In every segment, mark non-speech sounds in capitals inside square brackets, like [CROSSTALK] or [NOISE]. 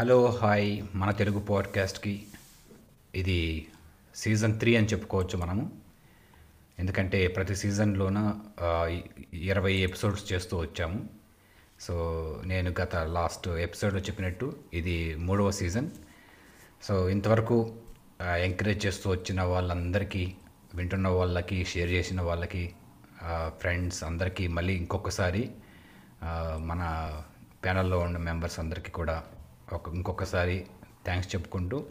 Hello hi. మన తెలుగు పాడ్కాస్ట్కి ఇది season three అని చెప్పుకోవచ్చు మనము. ఎందుకంటే ప్రతి సీజన్లోన ఇరవై ఎపిసోడ్స్ చేస్తూ వచ్చాము. సో నేను గత లాస్ట్ ఎపిసోడ్లో చెప్పినట్టు ఇది మూడవ సీజన్. సో ఇంతవరకు ఎంకరేజ్ చేస్తూ వచ్చిన వాళ్ళందరికీ వింటున్న వాళ్ళకి షేర్ చేసిన వాళ్ళకి ఫ్రెండ్స్ అందరికీ మళ్ళీ ఇంకొకసారి మన ప్యానల్లో ఉన్న మెంబర్స్ అందరికీ కూడా ఒక ఇంకొకసారి థ్యాంక్స్ చెప్పుకుంటూ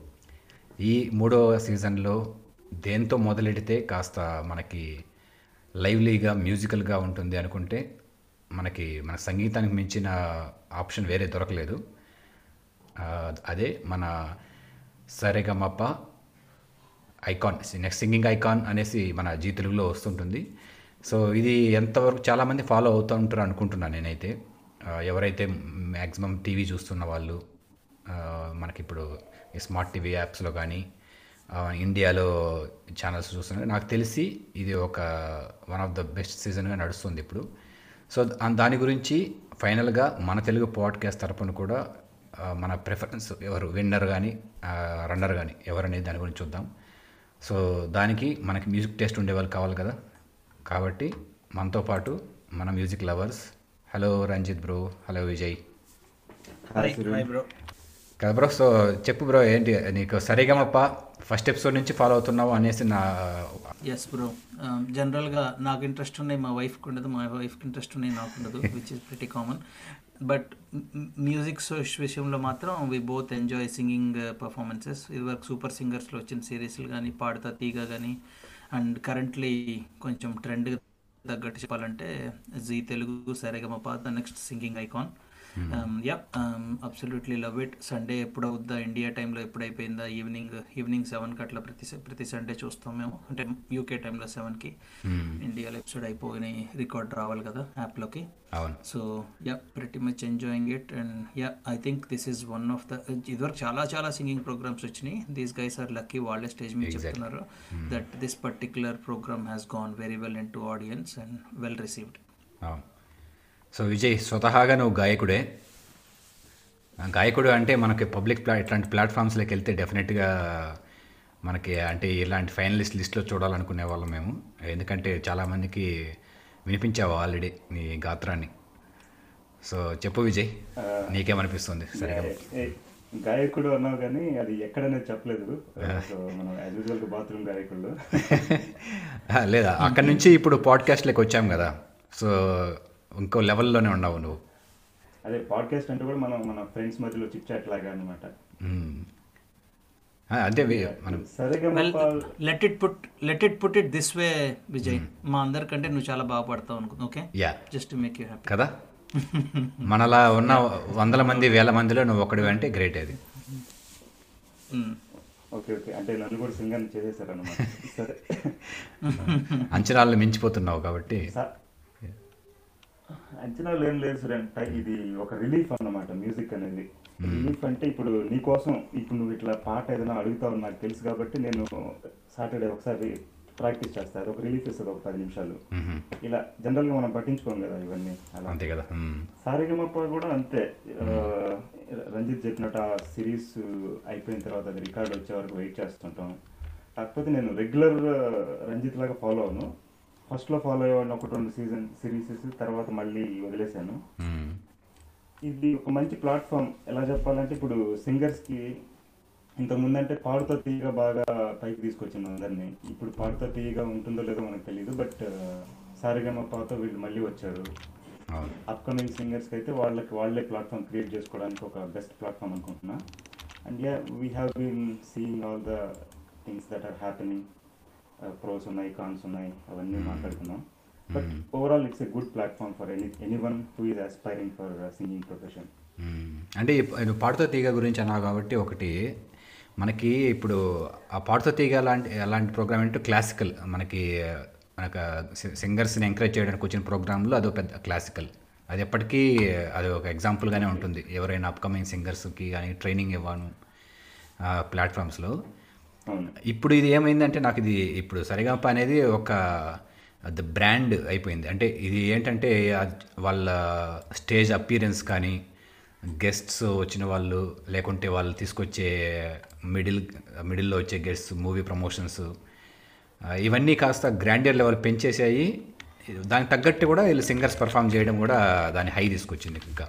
ఈ మూడవ సీజన్లో దేంతో మొదలెడితే కాస్త మనకి లైవ్లీగా మ్యూజికల్గా ఉంటుంది అనుకుంటే మనకి మన సంగీతానికి మించిన ఆప్షన్ వేరే దొరకలేదు. అదే మన Saregamapa icon next singing icon అనేసి మన జీ తెలుగులో వస్తుంటుంది. సో ఇది ఎంతవరకు చాలామంది ఫాలో అవుతూ ఉంటారు అనుకుంటున్నాను నేనైతే. ఎవరైతే మ్యాక్సిమం టీవీ చూస్తున్న వాళ్ళు మనకిప్పుడు ఈ స్మార్ట్ టీవీ యాప్స్లో కానీ ఇండియాలో ఛానల్స్ చూస్తున్నారు నాకు తెలిసి ఇది ఒక వన్ ఆఫ్ ద బెస్ట్ సీజన్గా నడుస్తుంది ఇప్పుడు. సో దాని గురించి ఫైనల్గా మన తెలుగు పాడ్కాస్ట్ తరపున కూడా మన ప్రిఫరెన్స్ ఎవరు విన్నర్ కానీ రన్నర్ కానీ ఎవరనేది దాని గురించి చూద్దాం. సో దానికి మనకి మ్యూజిక్ టేస్ట్ ఉండే వాళ్ళు కావాలి కదా. కాబట్టి మనతో పాటు మన music lovers hello Ranjith bro hello Vijay. Hi bro. కదా బ్రో సో చెప్పు బ్రో ఏంటి? నీకు సరిగమప్ప ఫస్ట్ ఎపిసోడ్ నుంచి ఫాలో అవుతున్నావు అనేసి నా ఎస్ బ్రో జనరల్గా నాకు ఇంట్రెస్ట్ ఉన్నాయి మా వైఫ్కి ఉండదు మా వైఫ్కి ఇంట్రెస్ట్ ఉన్నాయి నాకు ఉండదు which is pretty common but music విషయంలో మాత్రం we both enjoy singing performances ఇదివరకు సూపర్ సింగర్స్లో వచ్చిన సిరీస్లు కానీ పాడుతా తీగ కానీ అండ్ కరెంట్లీ కొంచెం ట్రెండ్ తగ్గట్టు చెప్పాలంటే Zee Telugu Saregamapa the next singing icon ya absolutely love it Sunday ఎప్పుడు అవుద్దా ఇండియా టైంలో ఎప్పుడు అయిపోయిందా ఈవినింగ్ ఈవినింగ్ సెవెన్కి అట్లా ప్రతి ప్రతి సండే చూస్తాం మేము. అంటే యూకే టైంలో సెవెన్కి ఇండియాలో ఎపిసోడ్ అయిపోయి రికార్డ్ రావాలి కదా యాప్లోకి అవును. So ya pretty much enjoying it and ya I think this is one of the ఇదివరకు చాలా చాలా సింగింగ్ ప్రోగ్రామ్స్ వచ్చినాయి. దీస్ గైస్ ఆర్ లక్కీ వాళ్ళే స్టేజ్ మీద చెప్తున్నారు that this particular programme has gone very well into audience and well received so Vijay స్వతహాగా నువ్వు గాయకుడే. గాయకుడు అంటే మనకి పబ్లిక్ ప్లా ఇట్లాంటి ప్లాట్ఫామ్స్లోకి వెళ్తే డెఫినెట్గా మనకి అంటే ఇలాంటి ఫైనలిస్ట్ లిస్ట్లో చూడాలనుకునే వాళ్ళం మేము. ఎందుకంటే చాలామందికి వినిపించావు ఆల్రెడీ నీ గాత్రాన్ని. సో చెప్పు విజయ్ నీకేమనిపిస్తుంది? సరే గాయకుడు అన్నావు కానీ అది ఎక్కడనేది చెప్పలేదు. సో మనం యాజ్ బాత్రూమ్ గాయకుడు [LAUGHS] లేదా అక్కడి నుంచి ఇప్పుడు పాడ్కాస్ట్లోకి వచ్చాం కదా. సో ఇంకో లెవెల్లోనే ఉన్నావు నువ్వు. అదే పాడ్కాస్ట్ అంటే కూడా మనం మన ఫ్రెండ్స్ మధ్యలో చిట్ చాట్ లాగా అనమాట అంటే వి- మనం let it put let it put it this way Vijay మా అందరికంటే నువ్వు చాలా బాగా పడతావు అనుకో okay ya just make you happy కదా? మనలా ఉన్న వందల మంది వేల మందిలో నువ్వు ఒకటి అంటే గ్రేట్ అది. ఓకే ఓకే అంటే నన్ను కూడా సింగర్ చేసేసారు అనమాట సరే. అంచనాలను మించిపోతున్నావు కాబట్టి. అంచనాలు ఏం లేదు సార్ అంటే ఇది ఒక రిలీఫ్ అన్నమాట మ్యూజిక్ అనేది. రిలీఫ్ అంటే ఇప్పుడు నీ కోసం ఇప్పుడు నువ్వు ఇట్లా పాట ఏదైనా అడుగుతావు నాకు తెలుసు కాబట్టి నేను సాటర్డే ఒకసారి ప్రాక్టీస్ చేస్తాను ఒక రిలీఫ్ ఇస్తుంది ఒక పది నిమిషాలు. ఇలా జనరల్గా మనం పట్టించుకోం కదా ఇవన్నీ అలా. అంతే కదా. సారిగమప్ప కూడా అంతే. రంజిత్ చెప్పినట్టు ఆ సిరీస్ అయిపోయిన తర్వాత అది రికార్డ్ వచ్చే వరకు వెయిట్ చేస్తుంటాం. కాకపోతే నేను రెగ్యులర్ రంజిత్ లాగా ఫాలో అవును ఫస్ట్లో ఫాలో అయ్యేవాడిని ఒకటి రెండు సీజన్ సిరీసెస్ తర్వాత మళ్ళీ వదిలేశాను. ఇది ఒక మంచి ప్లాట్ఫామ్ ఎలా చెప్పాలంటే ఇప్పుడు సింగర్స్కి ఇంతకు ముందంటే పాడుతో తీయగా బాగా పైకి తీసుకొచ్చింది అందరినీ. ఇప్పుడు పాడుతో తీయగా ఉంటుందో లేదో మనకు తెలియదు బట్ సారిగమప్పతో వీళ్ళు మళ్ళీ వచ్చారు. అప్కమింగ్ సింగర్స్కి అయితే వాళ్ళకి వాళ్ళే ప్లాట్ఫామ్ క్రియేట్ చేసుకోవడానికి ఒక బెస్ట్ ప్లాట్ఫామ్ అనుకుంటున్నా. And ya we have been seeing all the things that are happening pros ఉన్నాయి కాన్స్ ఉన్నాయి అవన్నీ మాట్లాడుకున్నాం but overall it's a good platform for any anyone who is aspiring for singing profession. అంటే నువ్వు పాడుతో తీగ గురించి అన్నావు కాబట్టి ఒకటి మనకి ఇప్పుడు ఆ పాడుతో తీగ లాంటి అలాంటి ప్రోగ్రామ్ అంటే క్లాసికల్ మనకి మనకు సింగర్స్ని ఎంకరేజ్ చేయడానికి వచ్చిన ప్రోగ్రాంలో అదో పెద్ద క్లాసికల్ అది ఎప్పటికీ అది ఒక ఎగ్జాంపుల్గానే ఉంటుంది. ఎవరైనా అప్కమింగ్ సింగర్స్కి కానీ ట్రైనింగ్ ఇవ్వను ప్లాట్ఫామ్స్లో ఇప్పుడు ఇది ఏమైందంటే నాకు ఇది ఇప్పుడు సరిగంప అనేది ఒక ద బ్రాండ్ అయిపోయింది. అంటే ఇది ఏంటంటే వాళ్ళ స్టేజ్ అపీరెన్స్ కానీ గెస్ట్స్ వచ్చిన వాళ్ళు లేకుంటే వాళ్ళు తీసుకొచ్చే మిడిల్ మిడిల్లో వచ్చే గెస్ట్స్ మూవీ ప్రమోషన్స్ ఇవన్నీ కాస్త గ్రాండియర్ లెవెల్ పెంచేసాయి. దానికి తగ్గట్టు కూడా వీళ్ళు సింగర్స్ పర్ఫామ్ చేయడం కూడా దాని హై తీసుకొచ్చింది ఇంకా.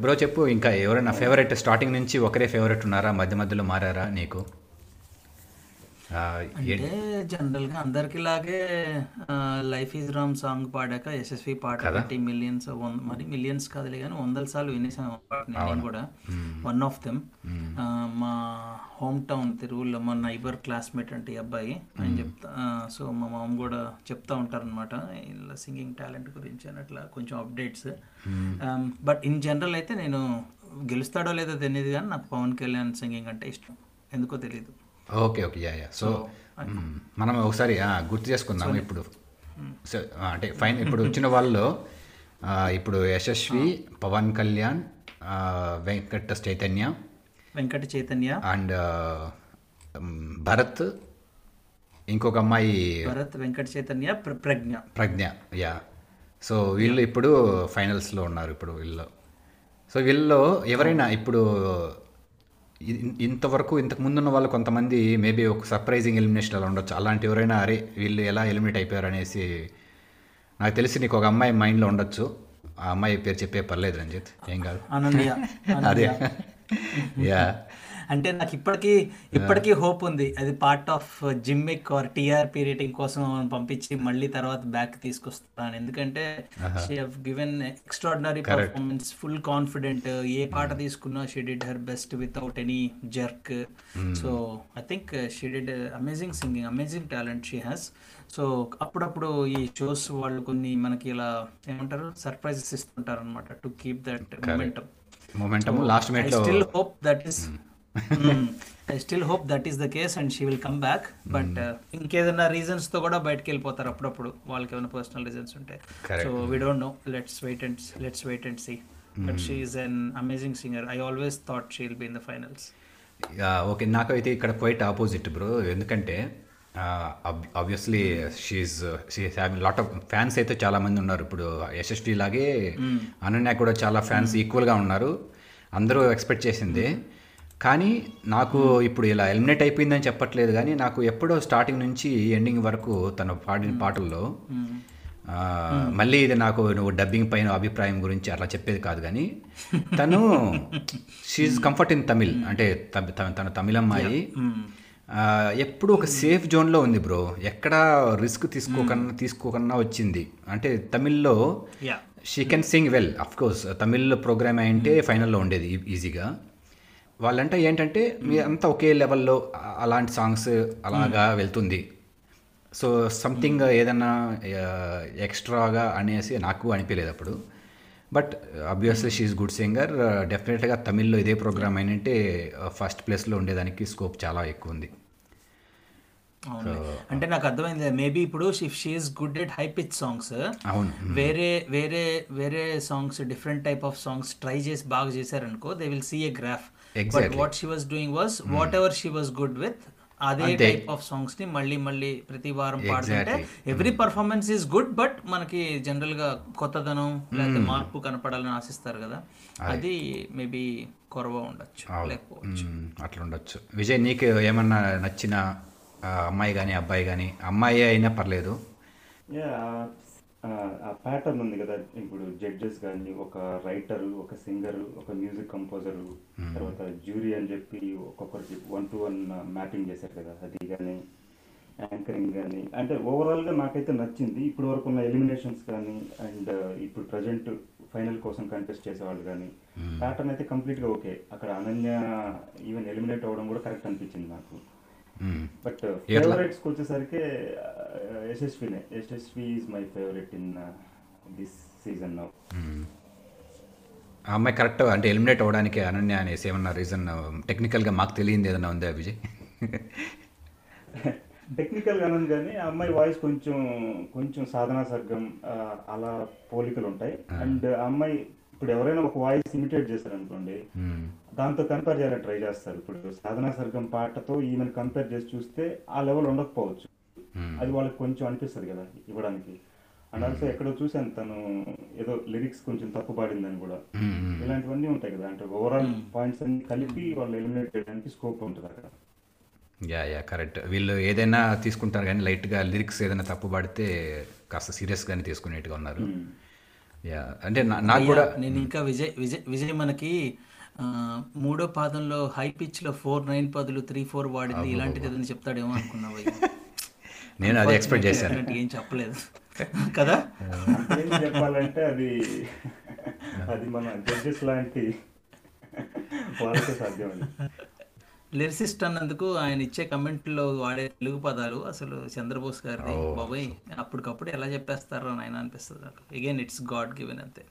బ్రో చెప్పు ఇంకా ఎవరైనా ఫేవరెట్ స్టార్టింగ్ నుంచి ఒకరే ఫేవరెట్ ఉన్నారా? మధ్య మధ్యలో మారారా నీకు? అంటే జనరల్గా అందరికి లాగే లైఫ్ ఈజ్ రామ్ సాంగ్ పాడాక యశస్వి పాట కదా? పెట్టి మిలియన్స్ మరి మిలియన్స్ కాదులే కానీ వందల సార్లు వినేసాం ఆ పాటని నేను కూడా. వన్ ఆఫ్ దెమ్ మా హోమ్ టౌన్ తిరువుల్లో మా నైబర్ క్లాస్మేట్ అంటే అబ్బాయి ఆయన చెప్తా సో మా మామ కూడా చెప్తా ఉంటారనమాట ఇలా సింగింగ్ టాలెంట్ గురించి అని అట్లా కొంచెం అప్డేట్స్ బట్ ఇన్ జనరల్ అయితే నేను గెలుస్తాడో లేదో తెలియదు కానీ నాకు పవన్ కళ్యాణ్ సింగింగ్ అంటే ఇష్టం. ఎందుకో తెలియదు okay okay ya ya. So మనం ఒకసారి గుర్తు చేసుకుందాం ఇప్పుడు. అంటే ఫైన్ ఇప్పుడు వచ్చిన వాళ్ళు ఆ, ఇప్పుడు యశస్వి పవన్ కళ్యాణ్ వెంకట చైతన్య వెంకట చైతన్య. అండ్ భరత్ ఇంకొక అమ్మాయి. భరత్ వెంకట చైతన్య ప్ర- ప్రజ్ఞ. ప్రజ్ఞ యా. సో వీళ్ళు ఇప్పుడు ఫైనల్స్లో ఉన్నారు ఇప్పుడు వీళ్ళు సో వీళ్ళలో ఎవరైనా ఇప్పుడు ఇంతవరకు ఇంతకు ముందున్న వాళ్ళు కొంతమంది మేబీ ఒక సర్ప్రైజింగ్ ఎలిమినేషన్ అలా ఉండొచ్చు. అలాంటి ఎవరైనా అరే వీళ్ళు ఎలా ఎలిమినేట్ అయిపోయారు అనేసి నాకు తెలిసి నీకు ఒక అమ్మాయి మైండ్లో ఉండొచ్చు. ఆ అమ్మాయి పేరు చెప్పే పర్లేదు రంజిత్ ఏం కాదు. [LAUGHS] అదే. యా. అంటే నాకు ఇప్పటికీ ఇప్పటికీ హోప్ ఉంది అది part of gimmick or TRP rating కోసం పంపించి మళ్ళీ తర్వాత బ్యాక్ తీసుకొస్తాను ఎందుకంటే she have given extraordinary performance full confident ఏ పాట తీసుకున్నా she did her best without any jerk so I think she did amazing singing amazing talent she has so అప్పుడప్పుడు ఈ షోస్ వాళ్ళు కొన్ని మనకి ఇలా ఏమంటారు సర్ప్రైజెస్ ఇస్తుంటారు అనమాట to keep that momentum momentum last I మినిట్లో still hope still hope that is the case and she will come back. But uh, ఇంకేదైనా రీజన్స్తో కూడా బయటకు వెళ్ళిపోతారు అప్పుడప్పుడు వాళ్ళకి ఏమైనా పర్సనల్ రీజన్స్ ఉంటాయి Correct. So we don't know let's wait and let's wait and see but she is an amazing singer I always thought she will be in the finals okay నాకైతే ఇక్కడ క్వైట్ ఆపోజిట్ బ్రో ఎందుకంటే obviously she's she having lot of fans అయితే చాలా మంది ఉన్నారు. ఇప్పుడు యశస్వి లాగే అనన్య కూడా చాలా ఫ్యాన్స్ ఈక్వల్గా ఉన్నారు. అందరూ ఎక్స్పెక్ట్ చేసింది. కానీ నాకు ఇప్పుడు ఇలా ఎలిమినేట్ అయిపోయిందని చెప్పట్లేదు కానీ నాకు ఎప్పుడో స్టార్టింగ్ నుంచి ఎండింగ్ వరకు తను పాడిన పాటల్లో ఆ, మళ్ళీ ఇది నాకు నువ్వు డబ్బింగ్ పైన అభిప్రాయం గురించి అట్లా చెప్పేది కాదు కానీ [LAUGHS] తను షీఈ్ కంఫర్ట్ ఇన్ తమిళ్ అంటే తన- తమిళ అమ్మాయి. ఎప్పుడు ఒక సేఫ్ జోన్లో ఉంది బ్రో ఎక్కడా రిస్క్ తీసుకోకన్నా తీసుకోకన్నా వచ్చింది. అంటే తమిళ్ళో she can sing well of course Tamil program అయింటే ఫైనల్లో ఉండేది ఈజీగా వాళ్ళంటే ఏంటంటే మీ అంతా ఒకే లెవెల్లో అలాంటి సాంగ్స్ అలాగా వెళ్తుంది. సో సంథింగ్ ఏదన్నా ఎక్స్ట్రాగా అనేసి నాకు అనిపించలేదు అప్పుడు. But obviously she's good singer. డెఫినెట్గా తమిళ్ళో ఇదే ప్రోగ్రామ్ అయినంటే ఫస్ట్ ప్లేస్లో ఉండేదానికి స్కోప్ చాలా ఎక్కువ ఉంది అంటే నాకు అర్థమైంది మేబీ ఇప్పుడు if she's good at high pitch songs అవును. వేరే వేరే వేరే songs different type of songs try చేసి బాగా చేశారనుకో they will see a graph. But Exactly. What she was doing was whatever she was good with అదే. Type of సాంగ్స్ని మళ్ళీ మళ్ళీ ప్రతి వారం పాడుతుంటే. Every performance is good but మనకి జనరల్గా కొత్తదనం లేకపోతే మార్పు కనపడాలని ఆశిస్తారు కదా అది. మేబీ కొరవ ఉండొచ్చు లేకపోవచ్చు. మ్మ్, అట్లా ఉండొచ్చు. విజయ్ నీకు ఏమన్నా నచ్చిన అమ్మాయి కానీ అబ్బాయి కానీ అమ్మాయి అయినా పర్లేదు. యా ఆ ప్యాటర్న్ ఉంది కదా. ఇప్పుడు జడ్జెస్ కానీ ఒక రైటర్ ఒక సింగర్ ఒక మ్యూజిక్ కంపోజర్ తర్వాత జ్యూరీ అని చెప్పి ఒక్కొక్కరికి వన్ టు వన్ మ్యాపింగ్ చేశారు కదా. అది కానీ యాంకరింగ్ కానీ అంటే ఓవరాల్గా నాకైతే నచ్చింది. ఇప్పుడు వరకు ఉన్న ఎలిమినేషన్స్ కానీ అండ్ ఇప్పుడు ప్రజెంట్ ఫైనల్ కోసం కంటెస్ట్ చేసేవాళ్ళు కానీ ప్యాటర్న్ అయితే కంప్లీట్గా ఓకే అక్కడ అనన్య ఈవెన్ ఎలిమినేట్ అవ్వడం కూడా కరెక్ట్ అనిపించింది నాకు. బట్? ఫేవరెట్స్కి వచ్చేసరికి యశస్వినే Yashasvi is my favourite in this season now. ఆ అమ్మాయి కరెక్ట్ అంటే ఎలిమినేట్ అవ్వడానికి అనన్య అనేసి ఏమన్నా రీజన్ టెక్నికల్గా మాకు తెలియంది ఏదన్నా ఉందా విజయ్ టెక్నికల్గా అనను కానీ ఆ అమ్మాయి వాయిస్ కొంచెం కొంచెం సాధనా సర్గం ఆ, అలా పోలికలు ఉంటాయి అండ్ ఆ అమ్మాయి ఇప్పుడు ఎవరైనా ఒక వాయిస్ ఇమిటేట్ మ్మ్. దాంతో కంపేర్ చేయాలని ట్రై చేస్తారు. ఇప్పుడు సాధనా సర్గం పాటతో ఈమెను కంపేర్ చేసి చూస్తే ఆ లెవెల్ ఉండకపోవచ్చు. అది వాళ్ళకి కొంచెం అనిపిస్తుంది కదా ఇవ్వడానికి. అండ్ ఆల్సో ఎక్కడో చూశాను తను ఏదో లిరిక్స్ కొంచెం తప్పు పాడిందని కూడా. ఇలాంటివన్నీ ఉంటాయి కదా. అంటే ఓవరాల్ పాయింట్స్ అన్ని కలిపి వాళ్ళు ఎలిమినేట్ చేయడానికి స్కోప్ ఉంటుంది అక్కడ. యా యా కరెక్ట్ వీళ్ళు ఏదైనా తీసుకుంటారు కానీ లైట్గా లిరిక్స్ ఏదైనా తప్పు పాడితే కాస్త సీరియస్గానే తీసుకునేట్టుగా ఉన్నారు. యా. అంటే నా- నాకు కూడా నేను ఇంకా విజయ్ విజయ్ విజయ్ మనకి ఆ, మూడో పాదంలో హై పిచ్లో ఫోర్ నైన్ పదులు త్రీ ఫోర్ వాడింది ఇలాంటిది ఏదైనా చెప్తాడేమో అనుకున్నావు? అయ్యా. నేను అది ఎక్స్పెక్ట్ చేశాను. ఏం చెప్పలేదు. కదా? ఏం చెప్పాలంటే అది అది మన జడ్జెస్ లాంటి వాళ్ళకే లిరిసిస్ట్ అన్నందుకు ఆయన ఇచ్చే కమెంట్లో వాడే తెలుగు పదాలు అసలు చంద్రబోస్ గారిది. బాబాయ్ అప్పటికప్పుడు ఎలా చెప్పేస్తారో నాయన అనిపిస్తుంది నాకు. అగైన్ ఇట్స్ గాడ్ గివెన్ అంతే.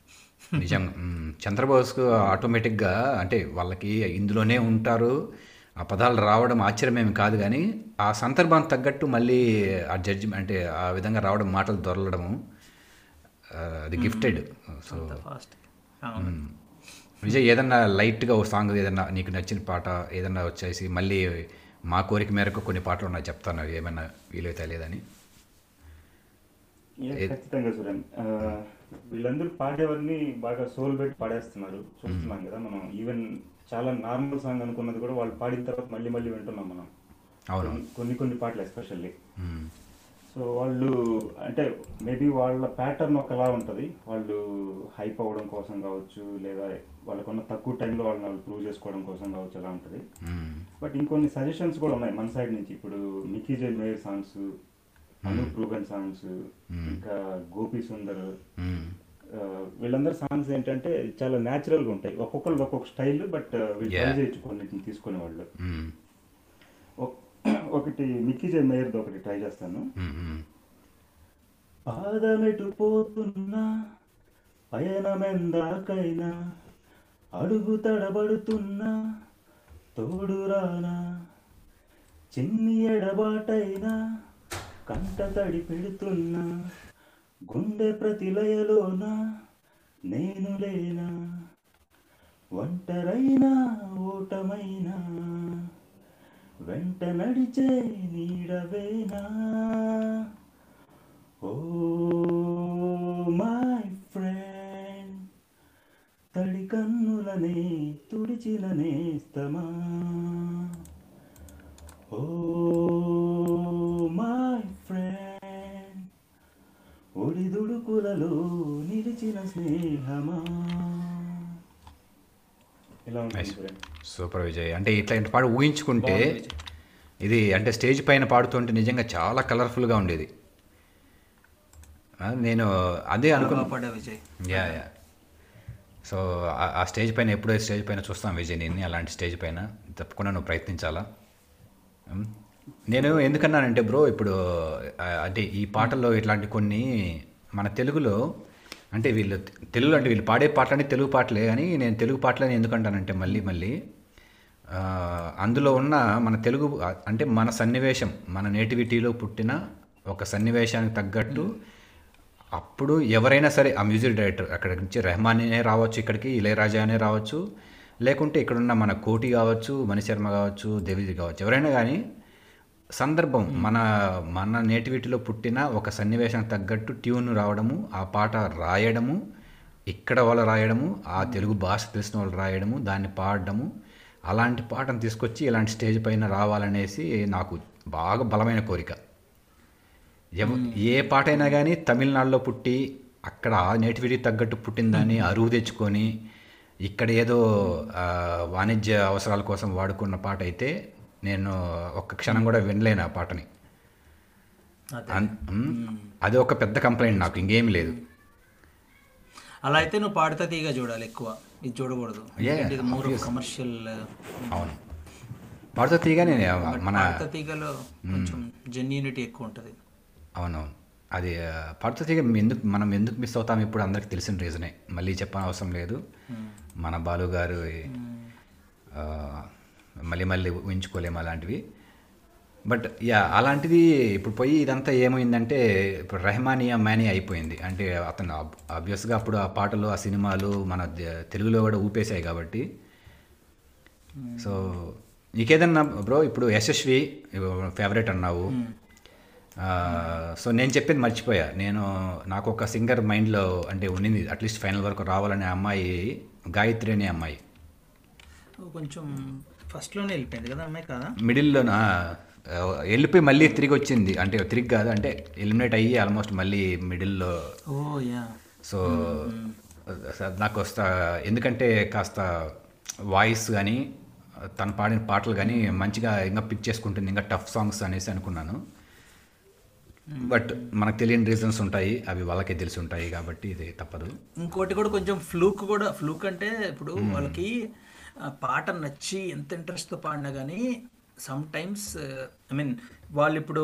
నిజం [LAUGHS] మ్, చంద్రబోస్కు ఆటోమేటిక్గా అంటే వాళ్ళకి ఇందులోనే ఉంటారు. ఆ పదాలు రావడం ఆశ్చర్యమేమి కాదు కానీ ఆ సందర్భానికి తగ్గట్టు మళ్ళీ ఆ జడ్జి అంటే ఆ విధంగా రావడం మాటలు దొరలడము అది గిఫ్టెడ్ సో ఫాస్ట్ విజయ్ ఏదన్నా లైట్గా ఓ సాంగ్ ఏదన్నా నీకు నచ్చిన పాట ఏదన్నా వచ్చేసి మళ్ళీ మా కోరిక మేరకు కొన్ని పాటలు ఉన్నాయి చెప్తాను. ఏమైనా వీలైతే లేదని. ఖచ్చితంగా చూడండి వీళ్ళందరూ పాడేవన్నీ బాగా సోల్ పెట్టి పాడేస్తున్నారు. చూస్తున్నాం కదా మనం. ఈవెన్ చాలా నార్మల్ సాంగ్ అనుకున్నది కూడా వాళ్ళు పాడిన తర్వాత మళ్ళీ మళ్ళీ వింటున్నాం మనం. అవును. కొన్ని- కొన్ని పాటలు ఎస్పెషల్లీ. సో వాళ్ళు అంటే మేబీ వాళ్ళ ప్యాటర్న్ ఒకలా ఉంటుంది. వాళ్ళు హైప్ అవ్వడం కోసం కావచ్చు లేదా వాళ్ళకున్న తక్కువ టైంలో వాళ్ళని వాళ్ళు ప్రూవ్ చేసుకోవడం కోసం కావచ్చు అలా ఉంటుంది. బట్ ఇంకొన్ని సజెషన్స్ కూడా ఉన్నాయి మన సైడ్ నుంచి. ఇప్పుడు Mickey J Meyer songs Anup Ruben songs ఇంకా గోపి సుందర్ ఆ, వీళ్ళందరి సాంగ్స్ ఏంటంటే చాలా న్యాచురల్గా ఉంటాయి. ఒక్కొక్కరు ఒక్కొక్క స్టైల్ బట్ వీళ్ళు Yeah. ట్రై చేయొచ్చు కొన్నిటిని తీసుకునే వాళ్ళు ఒక్- ఒకటి మిక్కీ జై మేయర్ది ఒకటి ట్రై చేస్తాను. పాదమెటు పోతున్నా పయనమెందాకైనా అడుగు తడబడుతున్నా తోడురానా చిన్ని ఎడబాటైనా కంట తడి పెడుతున్నా గుండె ప్రతిలయలోన నేను లేనా ఒంటరైనా ఓటమైనా వెంట నడిచే నీడవేనా? ఓ మై ఫ్రెండ్ తడి కన్నులనే తుడిచిన నేస్తమా? ఓ మై ఫ్రెండ్ ఒడిదుడుకులలో నిలిచిన స్నేహమా? ఇలా ఉంటుంది friend. సూపర్ విజయ్. అంటే ఇట్లాంటి పాట ఊహించుకుంటే ఇది అంటే స్టేజ్ పైన పాడుతుంటే నిజంగా చాలా కలర్ఫుల్గా ఉండేది. నేను అదే అనుకున్నా విజయ్. Yeah yeah. సో ఆ- స్టేజ్ పైన ఎప్పుడో స్టేజ్ పైన చూస్తాం విజయ్ నేను అలాంటి స్టేజ్ పైన తప్పకుండా నువ్వు ప్రయత్నించాలా. నేను ఎందుకన్నానంటే బ్రో ఇప్పుడు అంటే ఈ పాటల్లో ఇట్లాంటి కొన్ని మన తెలుగులో అంటే వీళ్ళు తెలుగు అంటే వీళ్ళు పాడే పాటలనే తెలుగు పాటలే కానీ నేను తెలుగు పాటలని ఎందుకంటానంటే మళ్ళీ మళ్ళీ అందులో ఉన్న మన తెలుగు అంటే మన సన్నివేశం మన నేటివిటీలో పుట్టిన ఒక సన్నివేశానికి తగ్గట్టు అప్పుడు ఎవరైనా సరే ఆ మ్యూజిక్ డైరెక్టర్ అక్కడ నుంచి రెహమానే రావచ్చు ఇక్కడికి ఇళయరాజా అనే రావచ్చు లేకుంటే ఇక్కడున్న మన కోటి కావచ్చు మణిశర్మ కావచ్చు దేవిజీ కావచ్చు ఎవరైనా కానీ సందర్భం మన మన నేటివిటీలో పుట్టిన ఒక సన్నివేశానికి తగ్గట్టు ట్యూన్ రావడము ఆ పాట రాయడము ఇక్కడ వాళ్ళు రాయడము ఆ తెలుగు భాష తెలిసిన వాళ్ళు రాయడము దాన్ని పాడడము అలాంటి పాటను తీసుకొచ్చి ఇలాంటి స్టేజ్ పైన రావాలనేసి నాకు బాగా బలమైన కోరిక. ఏ పాట అయినా కానీ తమిళనాడులో పుట్టి అక్కడ ఆ నేటివిటీ తగ్గట్టు పుట్టిన దాన్ని అరువు తెచ్చుకొని ఇక్కడ ఏదో వాణిజ్య అవసరాల కోసం వాడుకున్న పాట అయితే నేను ఒక్క క్షణం కూడా వినలేను ఆ పాటని. అదే. ఒక పెద్ద కంప్లైంట్ నాకు ఇంకేం లేదు. అలా అయితే నువ్వు పాడుతా తీగ చూడాలి ఎక్కువ. ఇది చూడకూడదు. ఇది కమర్షియల్ అవును. పాడుతో తీయగానే మన పాడుతా తీగలో కొంచెం జెన్యూనిటీ ఎక్కువ ఉంటుంది. అవునవును. అది పాడుతో తీగ ఎందుకు మనం ఎందుకు మిస్ అవుతాం ఇప్పుడు అందరికి తెలిసిన రీజనే మళ్ళీ చెప్పని అవసరం లేదు మన బాలు గారు మళ్ళీ మళ్ళీ ఊహించుకోలేము అలాంటివి. బట్ యా అలాంటిది ఇప్పుడు పోయి ఇదంతా ఏమైందంటే ఇప్పుడు రెహమానియా మ్యానీ అయిపోయింది. అంటే అతను ఆబ్వియస్గా అప్పుడు ఆ పాటలు ఆ సినిమాలు మన తెలుగులో కూడా ఊపేశాయి కాబట్టి. సో నీకేదన్నా బ్రో ఇప్పుడు యశస్వి ఫేవరెట్ అన్నావు. సో నేను చెప్పింది మర్చిపోయా. నేను నాకు ఒక సింగర్ మైండ్లో అంటే ఉండింది అట్లీస్ట్ ఫైనల్ వరకు రావాలనే అమ్మాయి గాయత్రి అనే అమ్మాయి. కొంచెం ఫస్ట్లోనే వెళ్ళిపోయింది కదా అమ్మాయి కదా? మిడిల్లోన వెళ్ళిపోయి మళ్ళీ తిరిగి వచ్చింది. అంటే తిరిగి కాదు అంటే ఎలిమినేట్ అయ్యి ఆల్మోస్ట్ మళ్ళీ మిడిల్లో. ఓ యా. సో నాకు వస్తా ఎందుకంటే కాస్త వాయిస్ కానీ తను పాడిన పాటలు కానీ మంచిగా ఇంకా పిక్ చేసుకుంటుంది ఇంకా టఫ్ సాంగ్స్ అనేసి అనుకున్నాను. బట్ మనకు తెలియని రీజన్స్ ఉంటాయి అవి వాళ్ళకే తెలిసి ఉంటాయి కాబట్టి ఇది తప్పదు. ఇంకోటి కూడా కొంచెం ఫ్లూక్ కూడా ఫ్లూక్ అంటే ఇప్పుడు వాళ్ళకి పాట నచ్చి ఎంత ఇంట్రెస్ట్తో పాడినా కానీ సమ్ టైమ్స్ ఐ మీన్ వాళ్ళు ఇప్పుడు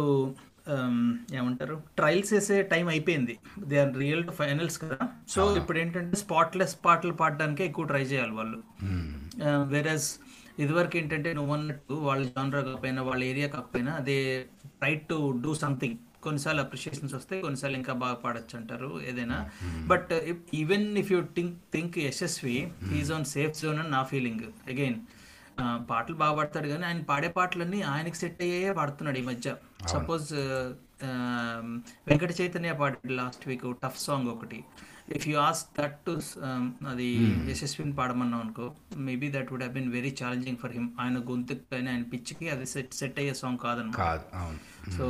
ఏమంటారు? ట్రయల్స్ వేసే టైం అయిపోయింది. They are real to finals కదా. సో ఇప్పుడు ఏంటంటే స్పాట్లెస్ పాటలు పాడడానికే ఎక్కువ ట్రై చేయాలి వాళ్ళు. వేరస్ ఇదివరకు ఏంటంటే నువ్వు అన్నట్టు వాళ్ళ జానరా కాకపోయినా వాళ్ళ ఏరియా కాకపోయినా అదే రైట్ టు డూ సంథింగ్ కొన్నిసార్లు అప్రిషియేషన్స్ వస్తాయి కొన్నిసార్లు ఇంకా బాగా పాడొచ్చు అంటారు ఏదైనా. But even if you think think Yashasvi is on safe zone అని నా ఫీలింగ్ అగైన్ పాటలు బాగా పాడతాడు కానీ ఆయన పాడే పాటలన్నీ ఆయనకి సెట్ అయ్యే పాడుతున్నాడు ఈ మధ్య. సపోజ్ వెంకట చైతన్య పాడాడు లాస్ట్ వీక్ టఫ్ సాంగ్ ఒకటి. If you ask that to అది యశస్విని పాడమన్నాం అనుకో maybe that would have been very challenging for him ఆయన గొంతుకి కానీ ఆయన పిచ్చికి అది సెట్ సెట్ అయ్యే సాంగ్ కాదన్నమాట కాదు అవును. So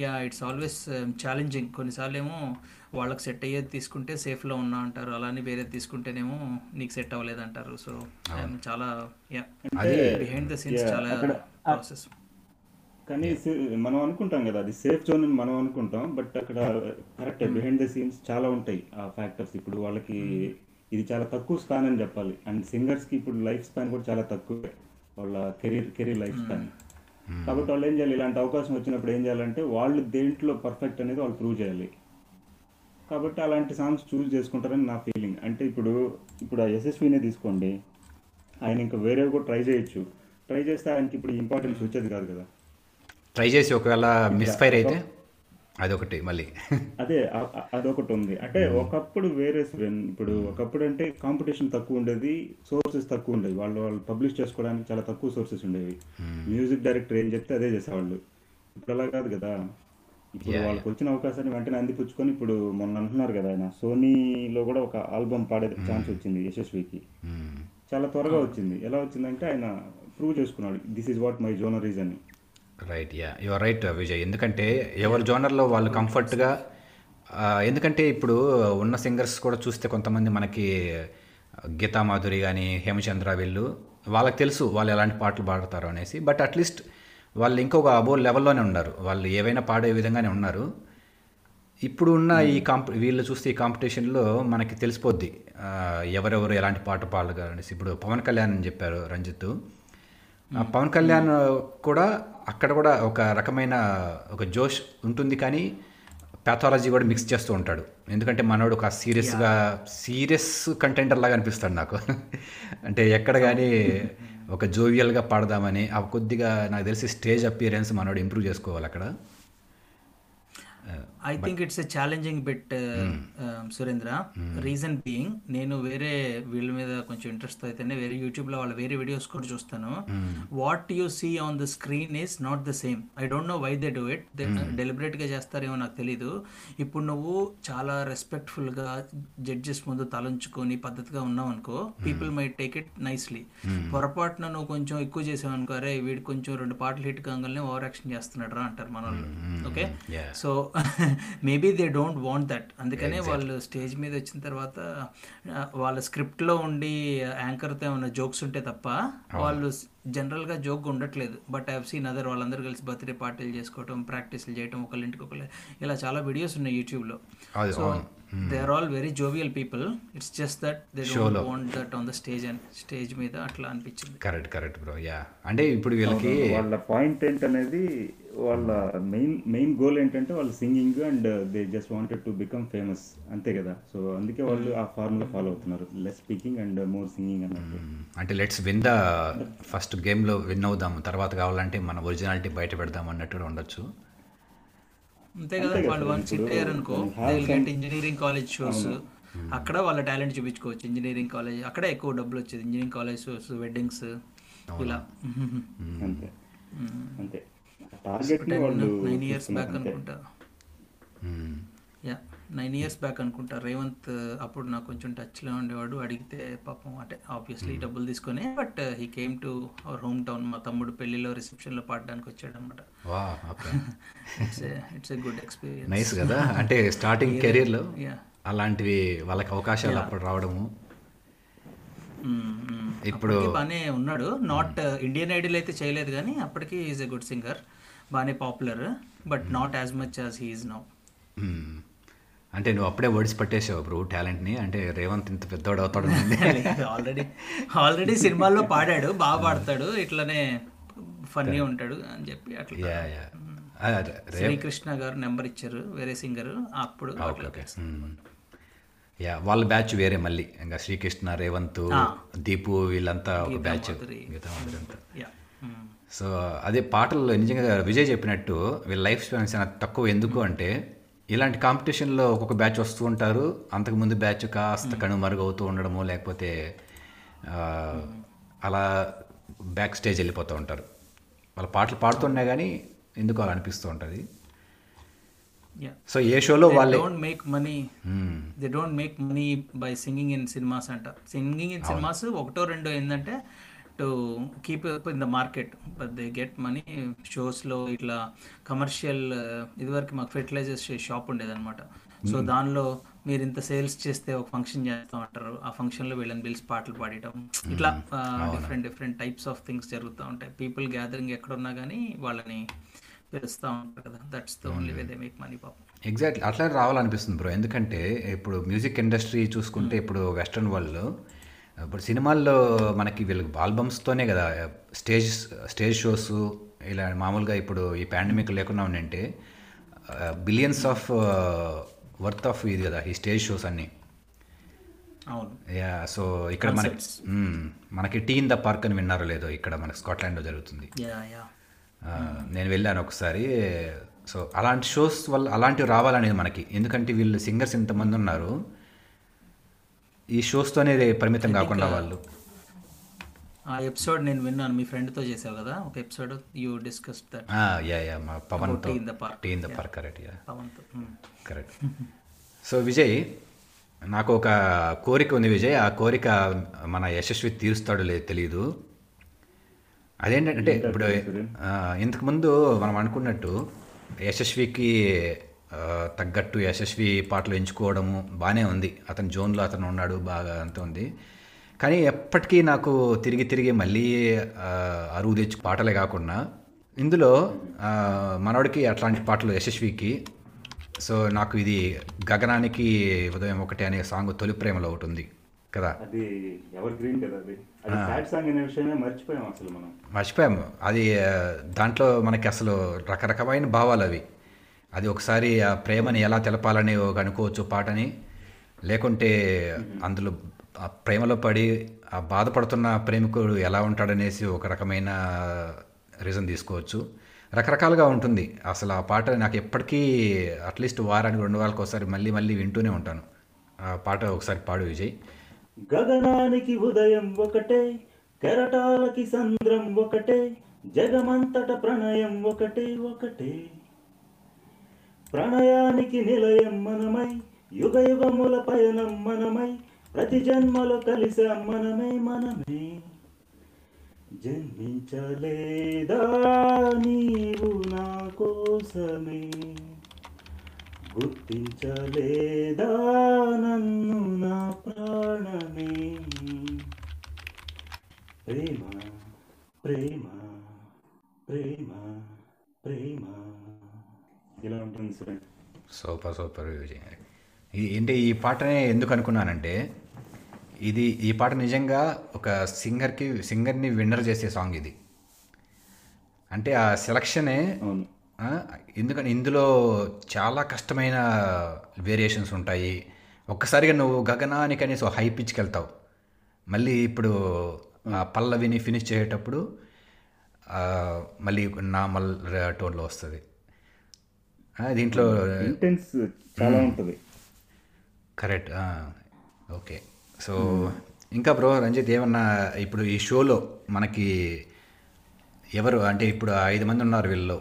yeah it's always challenging కొన్నిసార్లు ఏమో వాళ్ళకి సెట్ అయ్యేది తీసుకుంటే సేఫ్లో ఉన్నా అంటారు అలానే వేరేది తీసుకుంటేనేమో నీకు సెట్ అవ్వలేదు అంటారు సో చాలా యా బిహైండ్ ద సీన్స్ చాలా ప్రాసెస్ కానీ మనం అనుకుంటాం కదా అది సేఫ్ జోన్ అని మనం అనుకుంటాం బట్ అక్కడ కరెక్ట్ బిహైండ్ ద సీన్స్ చాలా ఉంటాయి ఆ ఫ్యాక్టర్స్ ఇప్పుడు వాళ్ళకి ఇది చాలా తక్కువ స్పాన్ అని చెప్పాలి. అండ్ సింగర్స్కి ఇప్పుడు లైఫ్ స్పాన్ కూడా చాలా తక్కువే. వాళ్ళ కెరీర్ కెరీర్ లైఫ్ స్పాన్ కాబట్టి వాళ్ళు ఏం చేయాలి? ఇలాంటి అవకాశం వచ్చినప్పుడు ఏం చేయాలంటే వాళ్ళు దేంట్లో పర్ఫెక్ట్ అనేది వాళ్ళు ప్రూవ్ చేయాలి. కాబట్టి అలాంటి సాంగ్స్ చూస్ చేసుకుంటారని నా ఫీలింగ్ అంటే ఇప్పుడు ఇప్పుడు ఆ యశస్వినే తీసుకోండి. ఆయన ఇంకా వేరేవి కూడా ట్రై చేయొచ్చు. ట్రై చేస్తే ఆయనకి ఇప్పుడు ఇంపార్టెన్స్ వచ్చేది కాదు కదా. ట్రై చేసి ఒకవేళ మిస్ఫైర్ అయితే అదొకటి మళ్ళీ. అదే అదొకటి ఉంది. అంటే ఒకప్పుడు వేరే ఇప్పుడు ఒకప్పుడు అంటే కాంపిటీషన్ తక్కువ ఉండేది సోర్సెస్ తక్కువ ఉండేవి. వాళ్ళు వాళ్ళు పబ్లిష్ చేసుకోవడానికి చాలా తక్కువ సోర్సెస్ ఉండేవి. మ్యూజిక్ డైరెక్టర్ ఏం చెప్తే అదే చేసేవాళ్ళు. ఇప్పుడు అలా కాదు కదా. ఇప్పుడు వాళ్ళకి వచ్చిన అవకాశాన్ని వెంటనే అందిపుచ్చుకొని ఇప్పుడు మొన్న అంటున్నారు కదా ఆయన. సోనీలో కూడా ఒక ఆల్బమ్ పాడే ఛాన్స్ వచ్చింది యశస్వికి. చాలా త్వరగా వచ్చింది. ఎలా వచ్చిందంటే ఆయన ప్రూవ్ చేసుకున్నాడు. This is what my genre is అని. Right yeah your right Vijay ఎందుకంటే ఎవరి జోనర్లో వాళ్ళు కంఫర్ట్గా ఎందుకంటే ఇప్పుడు ఉన్న సింగర్స్ కూడా చూస్తే కొంతమంది మనకి గీతా మాధురి కానీ హేమచంద్ర వీళ్ళు వాళ్ళకి తెలుసు వాళ్ళు ఎలాంటి పాటలు పాడతారు అనేసి. బట్ అట్లీస్ట్ వాళ్ళు ఇంకొక అబో లెవెల్లోనే ఉన్నారు. వాళ్ళు ఏవైనా పాడే విధంగానే ఉన్నారు. ఇప్పుడు ఉన్న ఈ కాంప వీళ్ళు చూస్తే ఈ కాంపిటీషన్లో మనకి తెలిసిపోద్ది. ఎవరెవరు ఎలాంటి పాట పాడగలరు అనేసి ఇప్పుడు పవన్ కళ్యాణ్ అని చెప్పారు రంజిత్. పవన్ కళ్యాణ్ కూడా అక్కడ కూడా ఒక రకమైన ఒక జోష్ ఉంటుంది కానీ ప్యాథాలజీ కూడా మిక్స్ చేస్తూ ఉంటాడు. ఎందుకంటే మనోడు ఒక సీరియస్గా సీరియస్ కంటెంటర్ లాగా అనిపిస్తాడు నాకు. [LAUGHS] అంటే ఎక్కడ కానీ ఒక జోవియల్గా పాడదామని ఆ కొద్దిగా నాకు తెలిసి స్టేజ్ అపియరెన్స్ మనోడు ఇంప్రూవ్ చేసుకోవాలి అక్కడ. I think it's a challenging bit Surendra reason being నేను వేరే వీళ్ళ మీద కొంచెం ఇంట్రెస్ట్ అయితేనే వేరే యూట్యూబ్లో వాళ్ళ వేరే వీడియోస్ కూడా చూస్తాను. What you see on the screen is not the same I don't know why they do it డెలిబరేట్గా చేస్తారేమో నాకు తెలీదు. ఇప్పుడు నువ్వు చాలా రెస్పెక్ట్ఫుల్గా జడ్జెస్ ముందు తలంచుకొని పద్ధతిగా ఉన్నావు అనుకో people may take it nicely పొరపాటున నువ్వు కొంచెం ఎక్కువ చేసావు అనుకో అరే వీడు కొంచెం రెండు పాటలు హిట్ కాగానే ఓవర్ యాక్షన్ చేస్తున్నాడు రా అంటారు మన వాళ్ళు okay. So maybe they don't want that అందుకనే వాళ్ళు స్టేజ్ మీద వచ్చిన తర్వాత వాళ్ళ స్క్రిప్ట్లో ఉండి యాంకర్తో ఏమైనా జోక్స్ ఉంటే తప్ప వాళ్ళు జనరల్గా జోక్ ఉండట్లేదు. బట్ ఐ సీన్ అదర్ వాళ్ళందరూ కలిసి బర్త్డే పార్టీలు చేసుకోవటం ప్రాక్టీస్లు చేయటం ఒకళ్ళ ఇంటికి ఒకళ్ళు. ఇలా చాలా వీడియోస్ ఉన్నాయి యూట్యూబ్లో. So they are all very jovial people it's just that they don't want that on the stage and stage మీద అట్లా అనిపించింది. కరెక్ట్ కరెక్ట్ బ్రో యా అంటే ఇప్పుడు వీళ్ళకి వాళ్ళ పాయింట్ ఏంటనేది వాళ్ళ మెయిన్ మెయిన్ గోల్ ఏంటంటే వాళ్ళు singing and they just wanted to become famous అంతే కదా? సో అందుకే వాళ్ళు ఆ ఫార్ములా ఫాలో అవుతున్నారు. Less speaking and more singing అన్నట్టు. అంటే లెట్స్ విన్ ద ఫస్ట్ గేమ్లో విన్ అవుదాము. తర్వాత కావాలంటే మన ఒరిజినాలిటీ బయట పెడదాం అన్నట్టు కూడా ఉండొచ్చు. అంతే కదా? వాళ్ళు వన్ సిట్ అయ్యారనుకో గెట్ ఇంజనీరింగ్ కాలేజ్ షోస్ అక్కడ వాళ్ళ టాలెంట్ చూపించుకోవచ్చు. ఇంజనీరింగ్ కాలేజ్ అక్కడ ఎక్కువ డబ్బులు వచ్చేది. ఇంజనీరింగ్ కాలేజ్ షోస్ వెడ్డింగ్స్ ఇలా. అంతే. అంతే. Target nine years back. అనుకుంటా. యా నైన్ ఇయర్స్ బ్యాక్ అనుకుంటా. రేవంత్ అప్పుడు నాకు కొంచెం టచ్లో ఉండేవాడు. అడిగితే పాపం అంటే ఆబ్వియస్లీ డబ్బులు తీసుకొని but he came to our home town మా తమ్ముడు పెళ్ళిలో రిసెప్షన్లో పాడడానికి వచ్చాడు అనమాట it's a good experience nice కదా. అంటే స్టార్టింగ్ కెరీర్లో యా అలాంటివి వాళ్ళకి అవకాశాలు అప్పుడు రావడము. ఇప్పుడు- ఇప్పుడు బాగానే ఉన్నాడు. నాట్ ఇండియన్ ఐడల్ అయితే చేయలేదు కానీ అప్పటికి ఈజ్ ఎ గుడ్ సింగర్ బాగానే popular but not as much as he's now. అంటే నువ్వు అప్పుడే వర్డ్స్ పట్టేసావు బ్రో టాలెంట్ని అంటే రేవంత్ ఇంత పెద్దోడు అవుతాడు [LAUGHS] ఆల్రెడీ ఆల్రెడీ సినిమాల్లో పాడాడు బాగా పాడతాడు ఇట్లానే ఫన్నీ ఉంటాడు అని చెప్పి అట్లా. యా యా అదే రే శ్రీకృష్ణ గారు నెంబర్ ఇచ్చారు వేరే సింగర్ అప్పుడు ఓకే ఓకే యా వాళ్ళ బ్యాచ్ వేరే మళ్ళీ. ఇంకా శ్రీకృష్ణ రేవంత్ దీపు వీళ్ళంతా ఒక బ్యాచ్ మాధురి. సో అదే పాటల్లో నిజంగా విజయ్ చెప్పినట్టు వీళ్ళ లైఫ్ స్పాన్స్ చాలా తక్కువ. ఎందుకు అంటే ఇలాంటి కాంపిటీషన్లో ఒక్కొక్క బ్యాచ్ వస్తూ ఉంటారు. అంతకుముందు బ్యాచ్ కాస్త కనుమరుగు అవుతూ ఉండడము లేకపోతే అలా బ్యాక్ స్టేజ్ వెళ్ళిపోతూ ఉంటారు. వాళ్ళ పాటలు పాడుతున్నా కానీ ఎందుకు అలా అనిపిస్తూ ఉంటుంది? సో ఏ షోలో వాళ్ళే don't make money. They don't make money by singing in cinemas అంట. సింగింగ్ ఇన్ సినిమాస్ ఒకటో రెండో ఏంటంటే to keep in the market but they get money షోస్లో ఇట్లా కమర్షియల్ ఇదివరకు మాకు ఫెర్టిలైజర్స్ షాప్ ఉండేదన్నమాట. సో దానిలో మీరు ఇంత సేల్స్ చేస్తే ఒక ఫంక్షన్ చేస్తాం అంటారు. ఆ ఫంక్షన్లో వీళ్ళని పిలిచి పాటలు పాడటం ఇట్లా different different types of things జరుగుతూ ఉంటాయి. పీపుల్ గ్యాదరింగ్ ఎక్కడున్నా కానీ వాళ్ళని పిలుస్తూ ఉంటారు కదా. That's the only way they make money పాపం. ఎగ్జాక్ట్లీ అట్లా రావాలనిపిస్తుంది బ్రో ఎందుకంటే ఇప్పుడు మ్యూజిక్ ఇండస్ట్రీ చూసుకుంటే ఇప్పుడు వెస్ట్రన్ వరల్డ్లో ఇప్పుడు సినిమాల్లో మనకి వీళ్ళకి ఆల్బమ్స్తోనే కదా స్టేజ్ స్టేజ్ షోస్ ఇలా మామూలుగా ఇప్పుడు ఈ పాండమిక్ లేకుండా ఉండంటే బిలియన్స్ ఆఫ్ వర్త్ ఆఫ్ ఇది కదా ఈ స్టేజ్ షోస్ అన్నీ. అవును. యా సో ఇక్కడ మనకి. మనకి టీ ఇన్ ద పార్క్ అని విన్నారో లేదో ఇక్కడ మనకి స్కాట్లాండ్లో జరుగుతుంది. నేను వెళ్ళాను ఒకసారి. సో అలాంటి షోస్ వల్ల అలాంటివి రావాలనేది మనకి. ఎందుకంటే వీళ్ళు సింగర్స్ ఇంతమంది ఉన్నారు. ఈ షోస్తోనే పరిమితం కాకుండా వాళ్ళు. ఆ ఎపిసోడ్ నేను విన్నాను మీ ఫ్రెండ్తో చేసావు కదా? ఒక ఎపిసోడ్ యూ డిస్కస్ దట్. ఆ, యా యా మా పవన్తో. Tea in the Park. Tea in the park correct yeah. పవన్తో correct. [LAUGHS] So Vijay నాకు ఒక కోరిక ఉంది విజయ్. ఆ కోరిక మన యశస్వి తీరుస్తాడో లేదు తెలియదు అదేంటంటే ఇప్పుడు ఇంతకుముందు మనం అనుకున్నట్టు యశస్వికి తగ్గట్టు యశస్వి పాటలు ఎంచుకోవడము బాగానే ఉంది. అతని జోన్లో అతను ఉన్నాడు బాగా అంత ఉంది. కానీ ఎప్పటికీ నాకు తిరిగి తిరిగి మళ్ళీ అరువు తెచ్చి పాటలే కాకుండా ఇందులో ఆ, మనోడికి అట్లాంటి పాటలు యశస్వికి. సో నాకు ఇది గగనానికి ఉదయం ఒకటి అనే సాంగ్ తొలి ప్రేమలో ఒకటి ఉంది కదా. అది ఎవర్ గ్రీన్ కదా అది. అది సాడ్ సాంగ్ అనే విషయమే మర్చిపోయాం అసలు మనం. మర్చిపోయాము. అది దాంట్లో మనకి అసలు రకరకమైన భావాలు అవి. అది ఒకసారి ఆ ప్రేమని ఎలా తెలపాలని ఒక అనుకోవచ్చు పాటని. లేకుంటే అందులో ఆ ప్రేమలో పడి ఆ బాధపడుతున్న ప్రేమికుడు ఎలా ఉంటాడనేసి ఒక రకమైన రీజన్ తీసుకోవచ్చు. రకరకాలుగా ఉంటుంది. అసలు ఆ పాట నాకు ఎప్పటికీ అట్లీస్ట్ వారానికి రెండు వారాలకు ఒకసారి మళ్ళీ మళ్ళీ వింటూనే ఉంటాను. ఆ పాట ఒకసారి పాడు విజయ్. గగనానికి ఉదయం ఒకటే కెరటాలకి సంద్రం ఒకటే జగమంతట ప్రణయం ఒకటే ఒకటే. ప్రణయానికి నిలయం మనమై యుగ యుగముల పయనం మనమై ప్రతి జన్మలో కలిసాం మనమే మనమే. జన్మించలేదా నీవు నా కోసమే? గుర్తించలేదా నన్ను నా ప్రాణమే? ప్రేమ ప్రేమ ప్రేమ ప్రేమ. ఇలా ఉంటుంది సార్. Super super Vijay. ఈ- ఏంటి ఈ పాటనే ఎందుకు అనుకున్నానంటే ఇది ఈ పాట నిజంగా ఒక సింగర్కి సింగర్ని విన్నర్ చేసే సాంగ్ ఇది. అంటే ఆ సెలక్షనే ఎందుకని ఇందులో చాలా కష్టమైన వేరియేషన్స్ ఉంటాయి. ఒక్కసారిగా నువ్వు గగనానికి అనేసి హై పిచ్కి వెళ్తావు. మళ్ళీ ఇప్పుడు పల్లవిని ఫినిష్ చేసేటప్పుడు మళ్ళీ నార్మల్ టోన్లో వస్తుంది. దీంట్లో ఇంటెన్స్ చాలా ఉంటుంది. కరెక్ట్ ఓకే సో ఇంకా బ్రో రంజిత్ ఏమన్నా ఇప్పుడు ఈ షోలో మనకి ఎవరు అంటే ఇప్పుడు ఐదు మంది ఉన్నారు వీళ్ళు.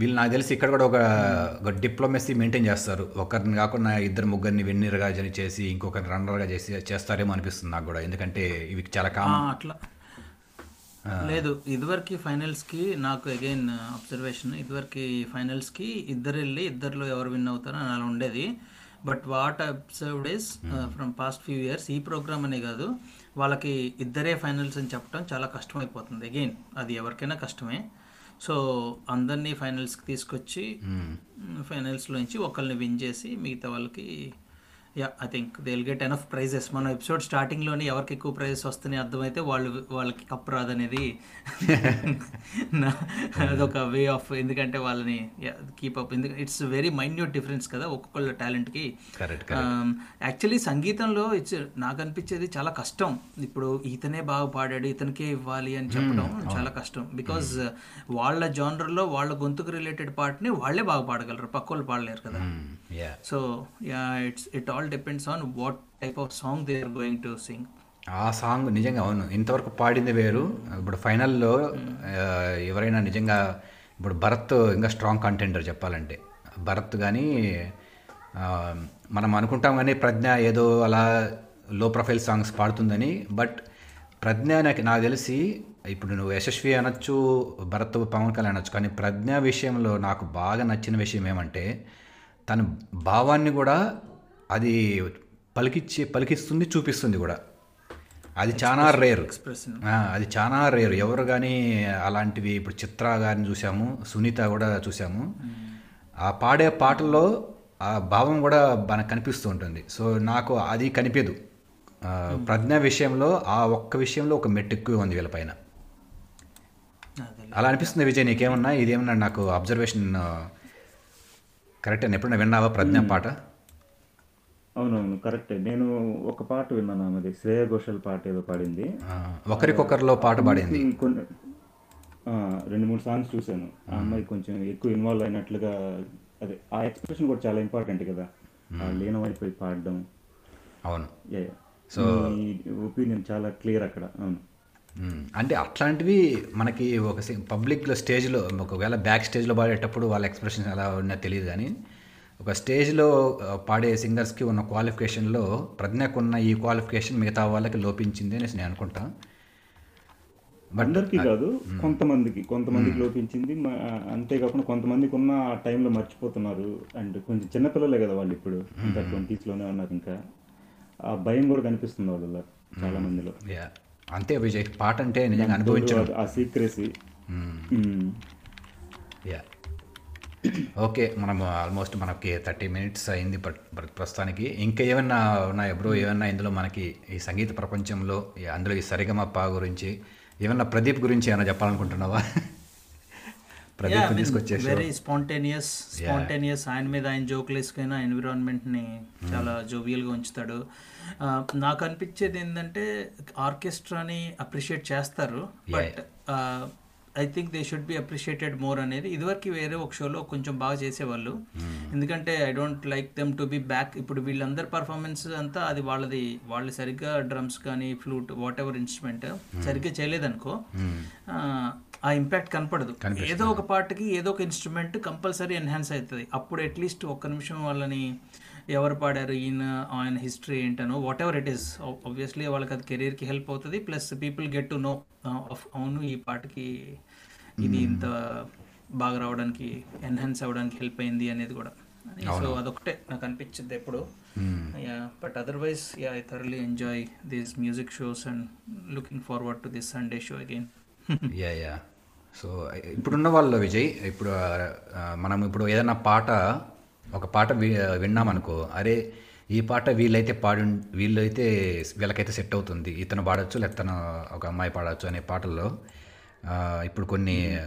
వీళ్ళు నాకు తెలిసి ఇక్కడ కూడా ఒక ఒక డిప్లొమసీ మెయింటైన్ చేస్తారు. ఒకరిని కాకుండా ఇద్దరు ముగ్గురిని వెన్నీరుగా చేసి ఇంకొకరిని రన్నర్గా చేసి చేస్తారేమో అనిపిస్తుంది నాకు కూడా. ఎందుకంటే ఇవి చాలా కామన్ అట్లా. లేదు ఇదివరకు ఫైనల్స్కి నాకు అగైన్ అబ్జర్వేషన్ ఇదివరకు ఫైనల్స్కి ఇద్దరు వెళ్ళి ఇద్దరిలో ఎవరు విన్ అవుతారో అని అలా ఉండేది. But what observed is from past few years ఈ ప్రోగ్రామ్ అనే కాదు వాళ్ళకి ఇద్దరే ఫైనల్స్ అని చెప్పడం చాలా కష్టమైపోతుంది. అగైన్ అది ఎవరికైనా కష్టమే. సో అందరినీ ఫైనల్స్కి తీసుకొచ్చి ఫైనల్స్లోంచి ఒకరిని విన్ చేసి మిగతా వాళ్ళకి yeah I think they will get enough prizes మన ఎపిసోడ్ స్టార్టింగ్లోనే ఎవరికి ఎక్కువ ప్రైజెస్ వస్తున్నాయి అర్థమైతే వాళ్ళు వాళ్ళకి కప్ రాదనేది [LAUGHS] అదొక వే ఆఫ్ ఎందుకంటే వాళ్ళని కీప్ అప్ ఎందుకంటే ఇట్స్ వెరీ మైన్యూట్ డిఫరెన్స్ కదా ఒక్కొక్కళ్ళ టాలెంట్కి యాక్చువల్లీ సంగీతంలో ఇట్స్ నాకు అనిపించేది చాలా కష్టం. ఇప్పుడు ఇతనే బాగా పాడాడు ఇతనికే ఇవ్వాలి అని చెప్పడం చాలా కష్టం. బికాజ్ వాళ్ళ జానర్లో వాళ్ళ గొంతుకు రిలేటెడ్ పాటని వాళ్ళే బాగా పాడగలరు పక్క వాళ్ళు పాడలేరు కదా. So yeah it's it all depends on what type of song they are going to sing ఆ సాంగ్ నిజంగా అవును. ఇంతవరకు పాడింది వేరు. ఇప్పుడు ఫైనల్లో ఆ, ఎవరైనా నిజంగా ఇప్పుడు భరత్ ఇంకా స్ట్రాంగ్ కంటెండర్ చెప్పాలంటే. భరత్ కానీ మనం అనుకుంటాం కానీ ప్రజ్ఞ ఏదో అలా లో ప్రొఫైల్ సాంగ్స్ పాడుతుందని. బట్ ప్రజ్ఞ నాకు నాకు తెలిసి ఇప్పుడు నువ్వు యశస్వి అనొచ్చు భరత్ పవన్ కళ్యాణ్ అనొచ్చు. కానీ ప్రజ్ఞ విషయంలో నాకు బాగా నచ్చిన విషయం ఏమంటే తన భావాన్ని కూడా అది పలికిచ్చి పలికిస్తుంది చూపిస్తుంది కూడా. అది చాలా రేర్ అది చాలా రేర్ ఎవరు కానీ అలాంటివి ఇప్పుడు చిత్ర గారిని చూసాము సునీత కూడా చూసాము. ఆ పాడే పాటల్లో ఆ భావం కూడా మనకు కనిపిస్తూ ఉంటుంది. సో నాకు అది కనిపించదు ఆ, ప్రజ్ఞ విషయంలో ఆ ఒక్క విషయంలో ఒక మెట్టు ఎక్కువ ఉంది వీళ్ళపైన అలా అనిపిస్తుంది విజయ్ నీకేమన్నా? ఇదేమన్నా నాకు అబ్జర్వేషన్ కరెక్ట్ అని ఎప్పుడైనా విన్నావా ప్రజ్ఞ పాట? అవునవును కరెక్టే. నేను ఒక పాట విన్నాను ఆమెది. శ్రేయ ఘోషల్ పాట ఏదో పాడింది. ఒకరికొకరిలో పాట పాడింది. కొన్ని రెండు మూడు సాంగ్స్ చూశాను. ఆ అమ్మాయి కొంచెం ఎక్కువ ఇన్వాల్వ్ అయినట్లుగా అదే ఆ ఎక్స్ప్రెషన్ కూడా చాలా ఇంపార్టెంట్ కదా. ఆ లీనమైపోయి పాడడం. అవును. సో ఒపీనియన్ చాలా క్లియర్ అక్కడ. అవును. అంటే అట్లాంటివి మనకి ఒక పబ్లిక్లో స్టేజ్లో ఒకవేళ బ్యాక్ స్టేజ్లో పాడేటప్పుడు వాళ్ళ ఎక్స్ప్రెషన్ ఎలా ఉన్నా తెలియదు కానీ ఒక స్టేజ్లో పాడే సింగర్స్కి ఉన్న క్వాలిఫికేషన్లో ప్రజ్ఞకు ఉన్న ఈ క్వాలిఫికేషన్ మిగతా వాళ్ళకి లోపించింది అనేసి నేను అనుకుంటా. అందరికీ కాదు కొంతమందికి కొంతమందికి లోపించింది. అంతేకాకుండా కొంతమందికి ఉన్న ఆ టైంలో మర్చిపోతున్నారు. అండ్ కొంచెం చిన్నపిల్లలే కదా వాళ్ళు ఇప్పుడు. ఇంకా ట్వంటీస్లోనే ఉన్నారు ఇంకా. ఆ భయం కూడా కనిపిస్తుంది వాళ్ళలో చాలా మందిలో యా. అంతే విజయ్ పాట అంటే నిజంగా అనుభవించడం. ఆ సీక్రెసీ యా. ఓకే మనం ఆల్మోస్ట్ మనకి థర్టీ మినిట్స్ అయింది ప్రస్తుతానికి. ఇంకా ఏమన్నా ఉన్నాయా బ్రో? ఏమన్నా ఇందులో మనకి ఈ సంగీత ప్రపంచంలో అందులో ఈ సరిగమప్ప గురించి ఏమన్నా ప్రదీప్ గురించి ఏమైనా చెప్పాలనుకుంటున్నావా? [LAUGHS] ప్రదీప్ తీసుకొచ్చేసి వెరీ స్పాంటేనియస్ స్పాంటేనియస్ ఆయన మీద ఆయన జోకులు వేసుకుని ఎన్విరాన్మెంట్ని చాలా జోవియల్గా ఉంచుతాడు. నాకు అనిపించేది ఏంటంటే ఆర్కెస్ట్రాని అప్రిషియేట్ చేస్తారు. But I think they should be appreciated more అనేది. ఇదివరకు వేరే ఒక షోలో కొంచెం బాగా చేసేవాళ్ళు. ఎందుకంటే I don't like them to be back ఇప్పుడు వీళ్ళందరి పర్ఫార్మెన్స్ అంతా అది వాళ్ళది. వాళ్ళు సరిగ్గా డ్రమ్స్ కానీ ఫ్లూట్ వాట్ ఎవర్ ఇన్స్ట్రుమెంట్ సరిగ్గా చేయలేదనుకో ఆ, ఆ ఇంపాక్ట్ కనపడదు. ఏదో ఒక పాటకి ఏదో ఒక ఇన్స్ట్రుమెంట్ కంపల్సరీ ఎన్హాన్స్ అవుతుంది. అప్పుడు అట్లీస్ట్ ఒక్క నిమిషం వాళ్ళని ఎవరు పాడారు ఈయన ఆయన హిస్టరీ ఏంటనో whatever it is obviously వాళ్ళకి అది కెరీర్కి హెల్ప్ అవుతుంది. Plus people get to know అవును ఈ పాటకి ఇది ఇంత బాగా రావడానికి ఎన్హాన్స్ అవ్వడానికి హెల్ప్ అయింది అనేది కూడా. సో అదొకటే నాకు అనిపించింది ఎప్పుడు. But otherwise yeah I thoroughly enjoy these music shows and looking forward to this Sunday show again yeah yeah so ఇప్పుడున్న వాళ్ళు విజయ్ ఇప్పుడు మనం ఇప్పుడు ఏదైనా పాట ఒక పాట విన్నామనుకో అరే ఈ పాట వీళ్ళైతే పాడి వీళ్ళైతే వీళ్ళకైతే సెట్ అవుతుంది. ఇతను పాడొచ్చు లేకపోతే ఒక అమ్మాయి పాడొచ్చు అనే పాటల్లో ఇప్పుడు కొన్ని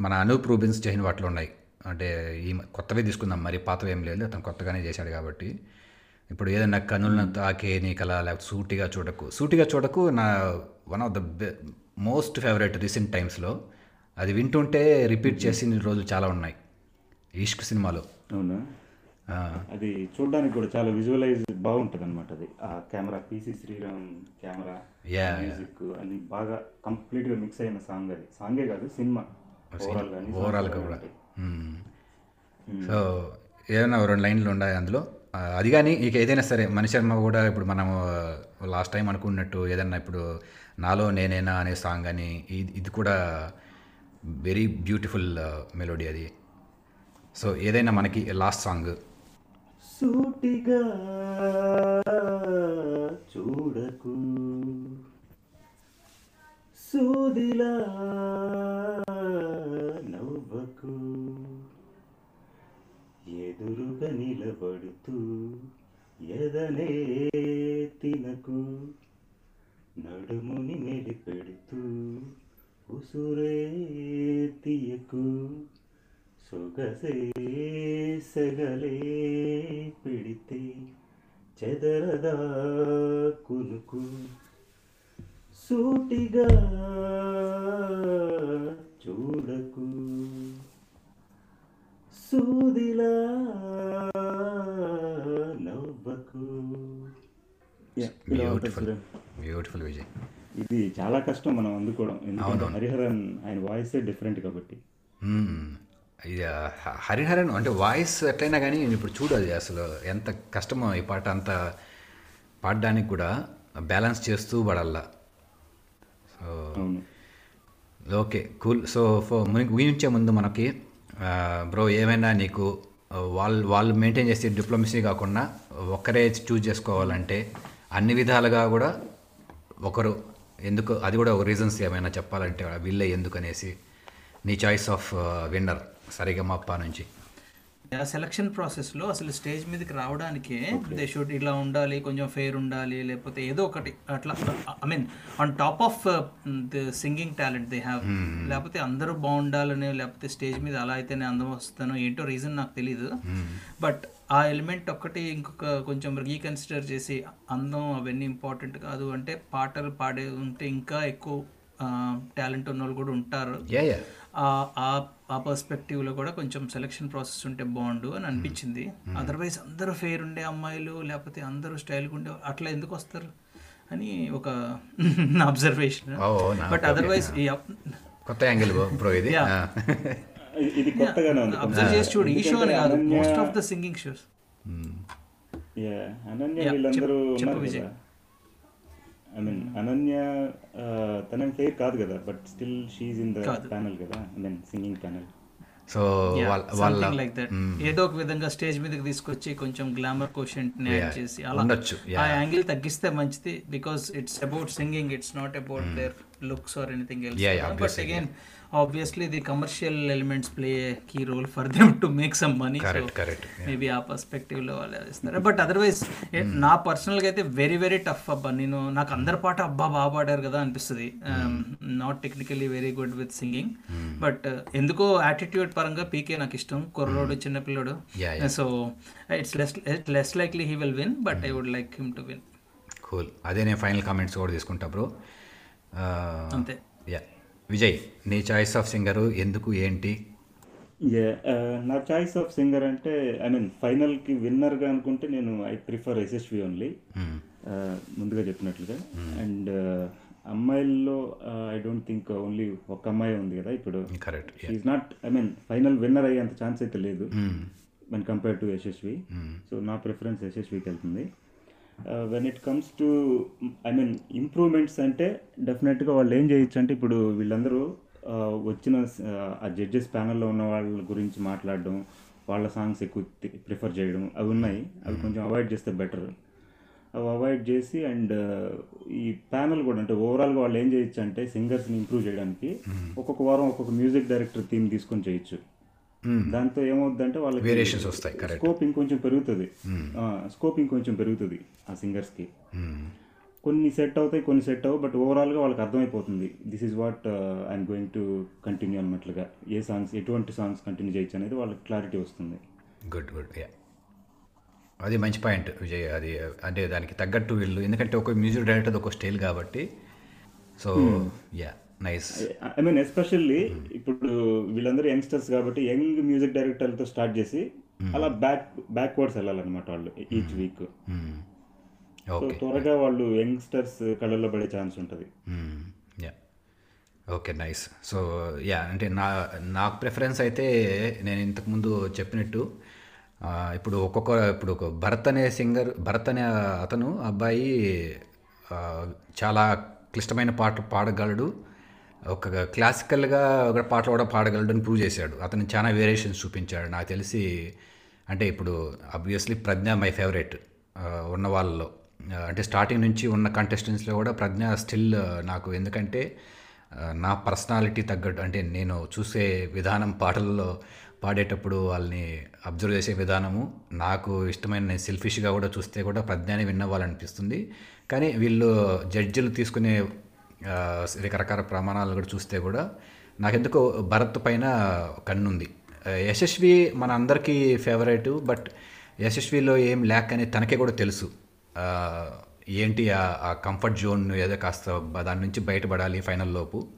మన అనూప్ రూబిన్స్ చేసిన వాటిలో ఉన్నాయి. అంటే ఈ కొత్తవి కొత్తవే తీసుకుందాం. మరి పాతవి ఏం లేదు. అతను కొత్తగానే చేశాడు కాబట్టి. ఇప్పుడు ఏదైనా కనులను తాకే నీ కళ లేకపోతే సూటిగా చూడకు. సూటిగా చూడకు నా one of the most favourite recent టైమ్స్లో అది వింటుంటే రిపీట్ చేసిన రోజులు చాలా ఉన్నాయి. ఇష్క్ సినిమాలో. అవునా? అది చూడడానికి కూడా చాలా విజువలైజ్ బాగుంటుంది అనమాట అది. ఆ camera PC Sriram camera music అది బాగా కంప్లీట్గా మిక్స్ అయిన సాంగ్ అది. సాంగే కాదు సినిమా. ఓవరాల్ కూడా. సో ఏదైనా రెండు లైన్లు ఉన్నాయి అందులో. అది కానీ ఇక ఏదైనా సరే మణి శర్మ కూడా ఇప్పుడు మనం లాస్ట్ టైం అనుకున్నట్టు ఏదన్నా ఇప్పుడు నాలో నేనేనా అనే సాంగ్ అని ఇది ఇది కూడా వెరీ బ్యూటిఫుల్ మెలోడీ అది. సో ఏదైనా మనకి లాస్ట్ సాంగ్ సూటిగా చూడకు. సూదిలా నవ్వకు. ఎదురుగా నిలబడుతూ ఎదనే తినకు. నడుముని మెలిపెడుతూ ఉసురే తీయకు. సెగలే పిడితే చెదరదా కునుకు. సూటిగా చూడకు. సూదిలా నవ్వకు. బ్యూటిఫుల్ బ్యూటిఫుల్ విజయ్ ఇది చాలా కష్టం మనం అందుకోవడం. ఎందుకంటే హరిహరన్ ఆయన వాయిసే డిఫరెంట్ కాబట్టి. మ్మ్. ఇది హరిహరన్ అంటే వాయిస్ ఎట్లయినా కానీ ఇప్పుడు చూడు అది అసలు ఎంత కష్టమో ఈ పాట అంత పాడడానికి కూడా బ్యాలెన్స్ చేస్తూ Padala. So okay cool. So ఫో ఊహించే ముందు మనకి బ్రో ఏమైనా నీకు వాళ్ళు వాళ్ళు మెయింటైన్ చేసే డిప్లొమసీ కాకుండా ఒక్కరే చూజ్ చేసుకోవాలంటే అన్ని విధాలుగా కూడా ఒకరు ఎందుకు అది కూడా ఒక రీజన్స్ ఏమైనా చెప్పాలంటే వీళ్ళే ఎందుకు అనేసి నీ చాయిస్ ఆఫ్ విన్నర్. సరిగమప్ప నుంచి. సెలక్షన్ ప్రాసెస్లో అసలు స్టేజ్ మీదకి రావడానికే దే షుడ్ ఇలా ఉండాలి కొంచెం ఫెయిర్ ఉండాలి లేకపోతే ఏదో ఒకటి అట్లా I mean on top of the singing talent they have లేకపోతే అందరూ బాగుండాలని లేకపోతే స్టేజ్ మీద అలా అయితేనే అందం వస్తానో ఏంటో రీజన్ నాకు తెలియదు బట్ ఆ ఎలిమెంట్ ఒక్కటి ఇంకొక కొంచెం రీకన్సిడర్ చేసి అందం అవన్నీ ఇంపార్టెంట్ కాదు అంటే పాటలు పాడే ఉంటే ఇంకా ఎక్కువ టాలెంట్ ఉన్న వాళ్ళు కూడా ఉంటారు. ఆ- పర్స్పెక్టివ్లో కూడా కొంచెం సెలక్షన్ ప్రాసెస్ ఉంటే బాగుండు అని అనిపించింది. అదర్వైజ్ అందరూ ఫెయిర్ ఉండే అమ్మాయిలు లేకపోతే అందరూ స్టైల్గా ఉండే అట్లా ఎందుకు వస్తారు? అని ఒక అబ్జర్వేషన్ బట్ అదర్వైజ్ కొత్త యాంగిల్ బ్రో ఇది. Yeah. ఆ. [LAUGHS] ఇది- కొత్తగానే ఉంది. అబ్జర్వ్ చేసి చూడు ఈ షో అని కాదు. Most of the singing shows Yeah, Ananya Yeah, వీళ్ళందరూ ఉన్నారు ఐ మీన్ అనన్య తనేం ఫెయిర్ కాదు కదా but still she's in the కాదు. ప్యానల్ కదా I mean singing panel so వాళ్ళ లైక్ దట్ ఏదో ఒక విధంగా స్టేజ్ మీదకి తీసుకొచ్చి కొంచెం గ్లామర్ కోషెంట్ని యాడ్. చేసి అలా ఆ. యాంగిల్ తగ్గిస్తే మంచిది because it's about singing it's not about their looks or anything else Yeah, yeah, obviously, again obviously the commercial elements play key role for them to make some money Correct, correct, maybe ఆ పర్స్పెక్టివ్లో వాళ్ళు ఇస్తారు but otherwise నా పర్సనల్గా అయితే very very tough అబ్బా. నేను నాకు అందరి పాట అబ్బా బాగా పాడారు కదా అనిపిస్తుంది. Not technically very good with singing but ఎందుకో యాటిట్యూడ్ పరంగా పీకే నాకు ఇష్టం. కుర్రోడు చిన్నపిల్లడు. Yeah, yeah. So it's less less likely he will win but I would like him to win cool అదే నేను ఫైనల్ కామెంట్స్ కూడా తీసుకుంటా బ్రో అంతే. యా. విజయ్ నీ చాయిస్ ఆఫ్ సింగరు ఎందుకు ఏంటి? నా చాయిస్ ఆఫ్ సింగర్ అంటే ఐ మీన్ ఫైనల్కి విన్నర్గా అనుకుంటే నేను ఐ ప్రిఫర్ ఎస్ఎస్వి ఓన్లీ. ముందుగా చెప్పినట్లుగా. అండ్ అమ్మాయిల్లో ఐ డోంట్ థింక్ ఓన్లీ ఒక అమ్మాయి ఉంది కదా ఇప్పుడు. Correct is not I mean final winner అయ్యేంత ఛాన్స్ అయితే లేదు. When compare to Yashasvi. So నా ప్రిఫరెన్స్ యశస్వికి వెళ్తుంది when it comes to I mean improvements అంటే డెఫినెట్గా వాళ్ళు ఏం చేయొచ్చు అంటే ఇప్పుడు వీళ్ళందరూ uh, వచ్చిన uh, ఆ జడ్జెస్ ప్యానల్లో ఉన్న వాళ్ళ గురించి మాట్లాడడం వాళ్ళ సాంగ్స్ ఎక్కువ ప్రిఫర్ చేయడం అవి ఉన్నాయి. అవి కొంచెం అవాయిడ్ చేస్తే బెటర్ అవి అవాయిడ్ చేసి అండ్ ఈ ప్యానల్ కూడా అంటే ఓవరాల్గా వాళ్ళు ఏం చేయొచ్చు అంటే సింగర్స్ని ఇంప్రూవ్ చేయడానికి ఒక్కొక్క వారం ఒక్కొక్క మ్యూజిక్ డైరెక్టర్ థీమ్ తీసుకొని చేయొచ్చు. దాంతో ఏమవుద్దంటే వాళ్ళకి Variations వస్తాయి. స్కోప్ ఇంకొంచెం పెరుగుతుంది. స్కోప్ ఇంకొంచెం పెరుగుతుంది ఆ సింగర్స్కి కొన్ని సెట్ అవుతాయి కొన్ని సెట్ అవ్వవు బట్ ఓవరాల్గా వాళ్ళకి అర్థమైపోతుంది. This is what I'm going to continue అన్నట్లుగా. ఏ సాంగ్స్ ఎటువంటి సాంగ్స్ కంటిన్యూ చేయొచ్చు అనేది వాళ్ళకి క్లారిటీ వస్తుంది. గుడ్ గుడ్ యా అది మంచి పాయింట్ విజయ్. అది అంటే దానికి తగ్గట్టు వీళ్ళు ఎందుకంటే ఒక మ్యూజిక్ డైరెక్టర్ ఒక స్టైల్ కాబట్టి so yeah nice I mean especially ఇప్పుడు వీళ్ళందరూ యంగ్స్టర్స్ కాబట్టి యంగ్ మ్యూజిక్ డైరెక్టర్లతో స్టార్ట్ చేసి అలా బ్యాక్ బ్యాక్వర్డ్స్ వెళ్ళాలన్నమాట వాళ్ళు ఈచ్ వీక్. సో ఓకే త్వరగా వాళ్ళు యంగ్స్టర్స్ కళ్ళల్లో పడే ఛాన్స్ ఉంటుంది. Yeah okay nice so yeah అంటే నా నాకు ప్రిఫరెన్స్ అయితే నేను ఇంతకుముందు చెప్పినట్టు ఇప్పుడు ఒక్కొక్క ఇప్పుడు ఒక భరత్ అనే సింగర్ భరత్ అనే అతను అబ్బాయి చాలా క్లిష్టమైన పాటలు పాడగలడు. ఒక క్లాసికల్గా ఒక పాటలు కూడా పాడగలడు అని ప్రూవ్ చేశాడు. అతను చాలా వేరియేషన్స్ చూపించాడు. నాకు తెలిసి అంటే ఇప్పుడు అబ్వియస్లీ ప్రజ్ఞ మై ఫేవరెట్ ఉన్న వాళ్ళలో. అంటే స్టార్టింగ్ నుంచి ఉన్న కంటెస్టెంట్స్లో కూడా ప్రజ్ఞ స్టిల్ నాకు ఎందుకంటే నా పర్సనాలిటీ తగ్గట్టు అంటే నేను చూసే విధానం పాటల్లో పాడేటప్పుడు వాళ్ళని అబ్జర్వ్ చేసే విధానము నాకు ఇష్టమైన నేను సెల్ఫిష్గా కూడా చూస్తే కూడా ప్రజ్ఞాని విన్నవాలనిపిస్తుంది కానీ వీళ్ళు జడ్జిలు తీసుకునే రకరకాల ప్రమాణాలు కూడా చూస్తే కూడా నాకెందుకో భరత్ పైన కన్నుంది. యశస్వి మన అందరికీ ఫేవరెట్ బట్ యశస్విలో ఏం ల్యాక్ అనేది తనకే కూడా తెలుసు. ఏంటి ఆ- కంఫర్ట్ జోన్ ఏదో కాస్త దాని నుంచి బయటపడాలి ఫైనల్ లోపు.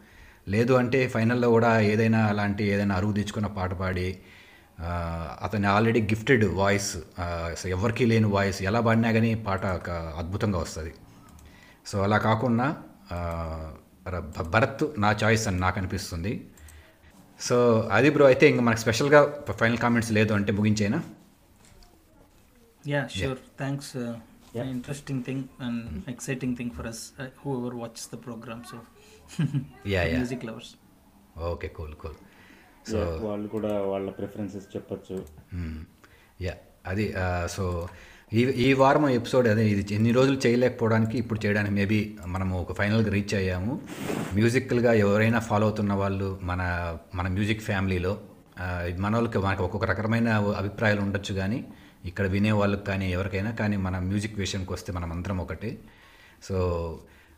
లేదు అంటే ఫైనల్లో కూడా ఏదైనా అలాంటి ఏదైనా అరువు తెచ్చుకున్న పాట పాడి అతని ఆల్రెడీ గిఫ్టెడ్ వాయిస్ ఎవరికీ లేని వాయిస్ ఎలా పాడినా కానీ పాట ఒక అద్భుతంగా వస్తుంది. సో అలా కాకుండా భరత్ నా చాయిస్ అని నాకు అనిపిస్తుంది. సో అది బ్రో అయితే ఇంకా మనకు స్పెషల్గా ఫైనల్ కామెంట్స్ లేదు అంటే ముగించేనా? Yeah sure thanks interesting thing and exciting thing for us whoever watch the programme so yeah music lovers okay cool cool so వాళ్ళు కూడా వాళ్ళ ప్రిఫరెన్సెస్ చెప్పొచ్చు. Mm, యా అది uh, సో ఈ ఈ వారం ఎపిసోడ్ అదే ఇది ఎన్ని రోజులు చేయలేకపోవడానికి ఇప్పుడు చేయడానికి మేబీ మనము ఒక ఫైనల్గా రీచ్ అయ్యాము. మ్యూజికల్గా ఎవరైనా ఫాలో అవుతున్న వాళ్ళు మన మన మ్యూజిక్ ఫ్యామిలీలో మన వాళ్ళకి మనకు ఒక్కొక్క రకమైన అభిప్రాయాలు ఉండొచ్చు కానీ ఇక్కడ వినే వాళ్ళకి కానీ ఎవరికైనా కానీ మన మ్యూజిక్ విషయంకి వస్తే మనం అందరం ఒకటి. సో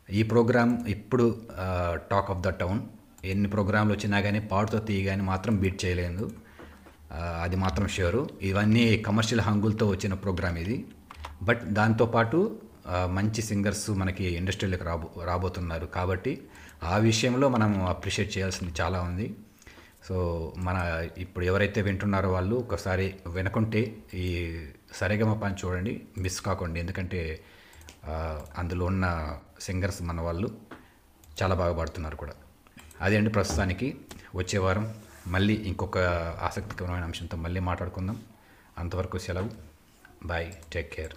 ఈ ప్రోగ్రామ్ ఇప్పుడు టాక్ ఆఫ్ ద టౌన్. ఎన్ని ప్రోగ్రాంలు వచ్చినా కానీ పాడుతో తీయగానే మాత్రం బీట్ చేయలేదు. అది మాత్రం షూరు ఇవన్నీ కమర్షియల్ హంగులతో వచ్చిన ప్రోగ్రామ్ ఇది. బట్ దాంతోపాటు మంచి సింగర్స్ మనకి ఇండస్ట్రీలోకి రాబో రాబోతున్నారు కాబట్టి ఆ విషయంలో మనం అప్రిషియేట్ చేయాల్సింది చాలా ఉంది. సో మన ఇప్పుడు ఎవరైతే వింటున్నారో వాళ్ళు ఒకసారి వినకుంటే ఈ సరిగమ పని చూడండి మిస్ కాకండి. ఎందుకంటే అందులో ఉన్న సింగర్స్ మన వాళ్ళు చాలా బాగా పాడుతున్నారు కూడా. అదే అండి ప్రస్తుతానికి వచ్చే వారం. మళ్ళీ ఇంకొక ఆసక్తికరమైన అంశంతో మళ్ళీ మాట్లాడుకుందాం. అంతవరకు సెలవు. Bye take care